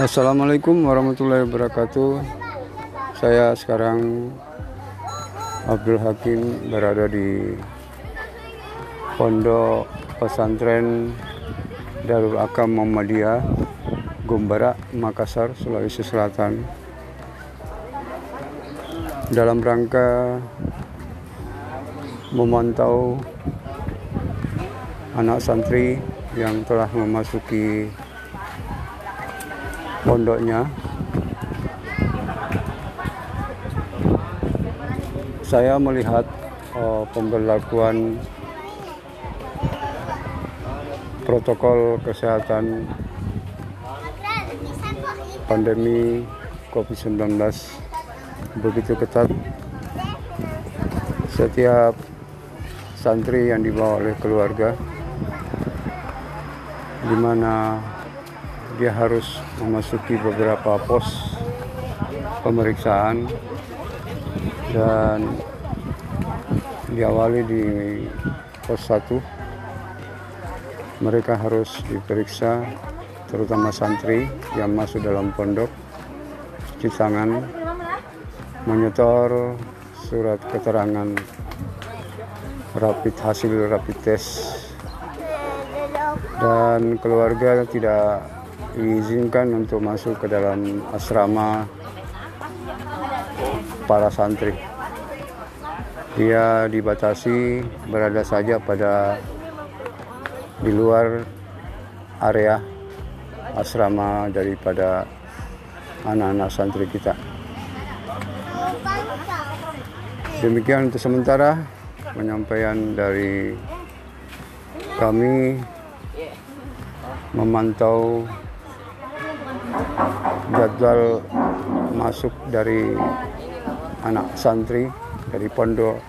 Assalamualaikum warahmatullahi wabarakatuh. Saya sekarang Abdul Hakim berada di Pondok Pesantren Darul Akam Muhammadiyah Gombara, Makassar, Sulawesi Selatan. Dalam rangka memantau anak santri yang telah memasuki pondoknya. Saya melihat uh, pemberlakuan protokol kesehatan pandemi COVID-19 begitu ketat. Setiap santri yang dibawa oleh keluarga di mana dia harus memasuki beberapa pos pemeriksaan dan diawali di pos 1 mereka harus diperiksa terutama santri yang masuk dalam pondok cuci tangan menyetor surat keterangan rapid hasil rapid test dan keluarga tidak diizinkan untuk masuk ke dalam asrama para santri. Dia dibatasi berada saja pada di luar area asrama daripada anak-anak santri kita. Demikian untuk sementara penyampaian dari kami memantau jadwal masuk dari anak santri dari pondok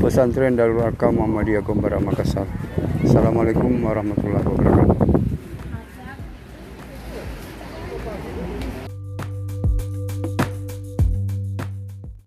pesantren Darul Arkam Muhammadiyah Gombara Makassar. Assalamualaikum warahmatullahi wabarakatuh.